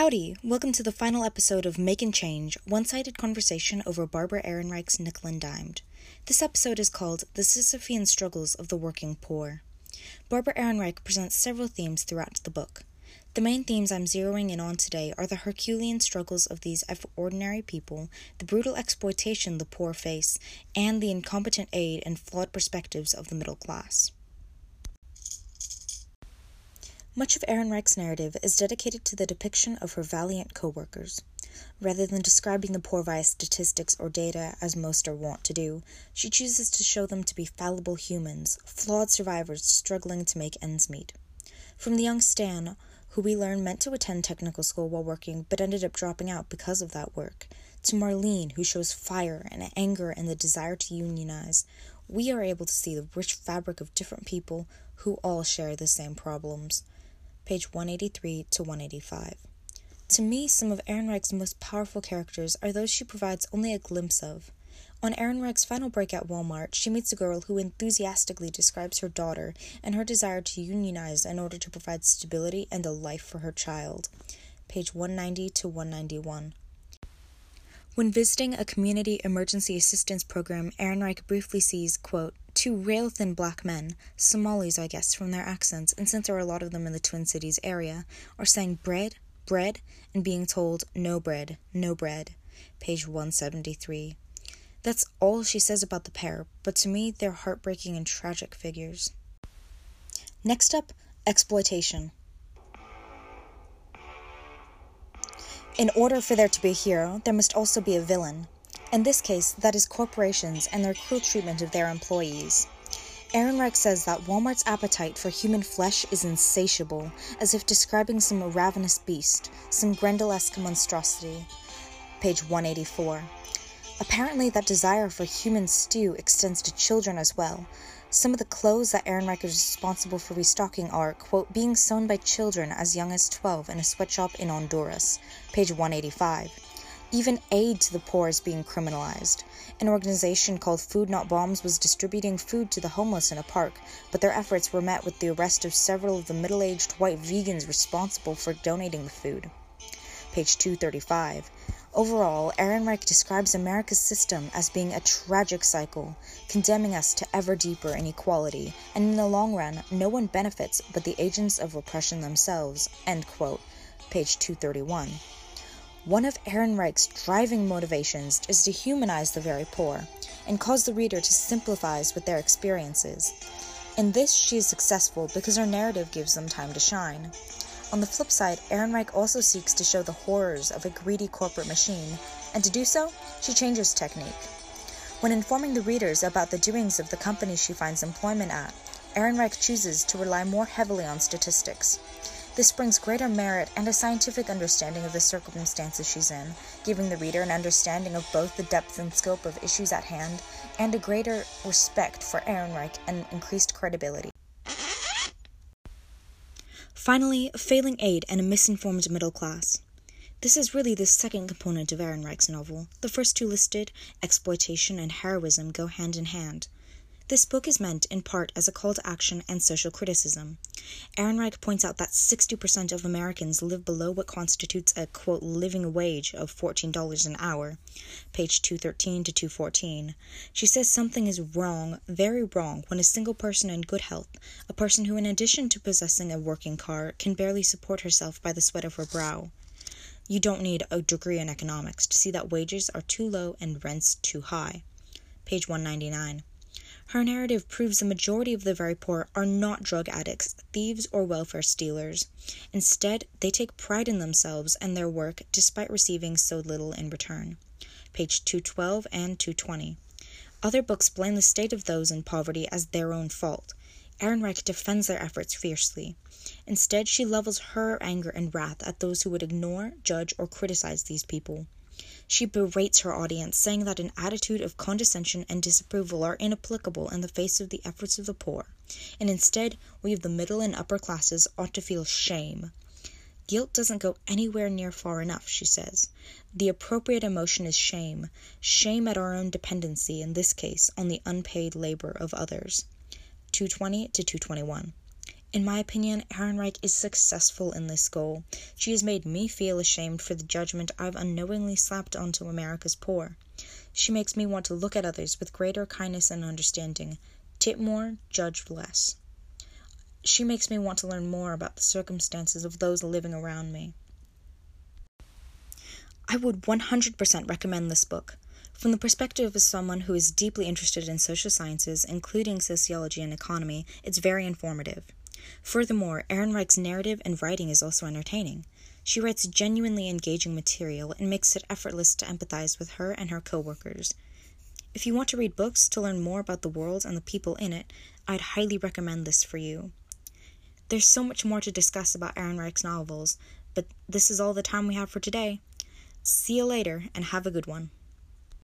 Howdy! Welcome to the final episode of Making Change, one sided conversation over Barbara Ehrenreich's Nickel and Dimed. This episode is called The Sisyphean Struggles of the Working Poor. Barbara Ehrenreich presents several themes throughout the book. The main themes I'm zeroing in on today are the Herculean struggles of these ordinary people, the brutal exploitation the poor face, and the incompetent aid and flawed perspectives of the middle class. Much of Ehrenreich's narrative is dedicated to the depiction of her valiant co-workers. Rather than describing the poor via statistics or data, as most are wont to do, she chooses to show them to be fallible humans, flawed survivors struggling to make ends meet. From the young Stan, who we learn meant to attend technical school while working but ended up dropping out because of that work, to Marlene, who shows fire and anger and the desire to unionize, we are able to see the rich fabric of different people who all share the same problems page 183 to 185. To me, some of Aaron Ehrenreich's most powerful characters are those she provides only a glimpse of. On Aaron Ehrenreich's final break at Walmart, she meets a girl who enthusiastically describes her daughter and her desire to unionize in order to provide stability and a life for her child. Page 190 to 191. When visiting a community emergency assistance program, Ehrenreich briefly sees, quote, two rail thin black men, Somalis, I guess, from their accents, and since there are a lot of them in the Twin Cities area, are saying bread, bread, and being told no bread, no bread. Page 173. That's all she says about the pair, but to me, they're heartbreaking and tragic figures. Next up, exploitation. In order for there to be a hero, there must also be a villain. In this case, that is corporations and their cruel treatment of their employees. Aaron Ehrenreich says that Walmart's appetite for human flesh is insatiable, as if describing some ravenous beast, some Grendelesque monstrosity. Page 184. Apparently, that desire for human stew extends to children as well, some of the clothes that Aaron Ehrenreich is responsible for restocking are, quote, being sewn by children as young as 12 in a sweatshop in Honduras, page 185. Even aid to the poor is being criminalized. An organization called Food Not Bombs was distributing food to the homeless in a park, but their efforts were met with the arrest of several of the middle aged white vegans responsible for donating the food. Page 235. Overall, Ehrenreich describes America's system as being a tragic cycle, condemning us to ever deeper inequality, and in the long run, no one benefits but the agents of repression themselves. End quote. Page 231. One of Ehrenreich's driving motivations is to humanize the very poor and cause the reader to sympathize with their experiences. In this, she is successful because her narrative gives them time to shine. On the flip side, Ehrenreich also seeks to show the horrors of a greedy corporate machine, and to do so, she changes technique. When informing the readers about the doings of the company she finds employment at, Ehrenreich chooses to rely more heavily on statistics. This brings greater merit and a scientific understanding of the circumstances she's in, giving the reader an understanding of both the depth and scope of issues at hand and a greater respect for Ehrenreich and increased credibility. Finally, failing aid and a misinformed middle class. This is really the second component of Ehrenreich's novel. The first two listed, exploitation and heroism, go hand in hand. This book is meant, in part, as a call to action and social criticism. Ehrenreich points out that 60% of Americans live below what constitutes a, quote, living wage of $14 an hour, page 213 to 214. She says something is wrong, very wrong, when a single person in good health, a person who, in addition to possessing a working car, can barely support herself by the sweat of her brow. You don't need a degree in economics to see that wages are too low and rents too high. Page 199. Her narrative proves the majority of the very poor are not drug addicts, thieves, or welfare stealers. Instead, they take pride in themselves and their work despite receiving so little in return. Page 212 and 220. Other books blame the state of those in poverty as their own fault. Ehrenreich defends their efforts fiercely. Instead, she levels her anger and wrath at those who would ignore, judge, or criticize these people. She berates her audience, saying that an attitude of condescension and disapproval are inapplicable in the face of the efforts of the poor, and instead, we of the middle and upper classes ought to feel shame. Guilt doesn't go anywhere near far enough, she says. The appropriate emotion is shame, shame at our own dependency, in this case, on the unpaid labor of others. 220 to 221. In my opinion, Ehrenreich is successful in this goal. She has made me feel ashamed for the judgment I've unknowingly slapped onto America's poor. She makes me want to look at others with greater kindness and understanding, tip more, judge less. She makes me want to learn more about the circumstances of those living around me. I would 100% recommend this book. From the perspective of someone who is deeply interested in social sciences, including sociology and economy, it's very informative. Furthermore, Ehrenreich's narrative and writing is also entertaining. She writes genuinely engaging material and makes it effortless to empathize with her and her coworkers. If you want to read books to learn more about the world and the people in it, I'd highly recommend this for you. There's so much more to discuss about Ehrenreich's novels, but this is all the time we have for today. See you later and have a good one.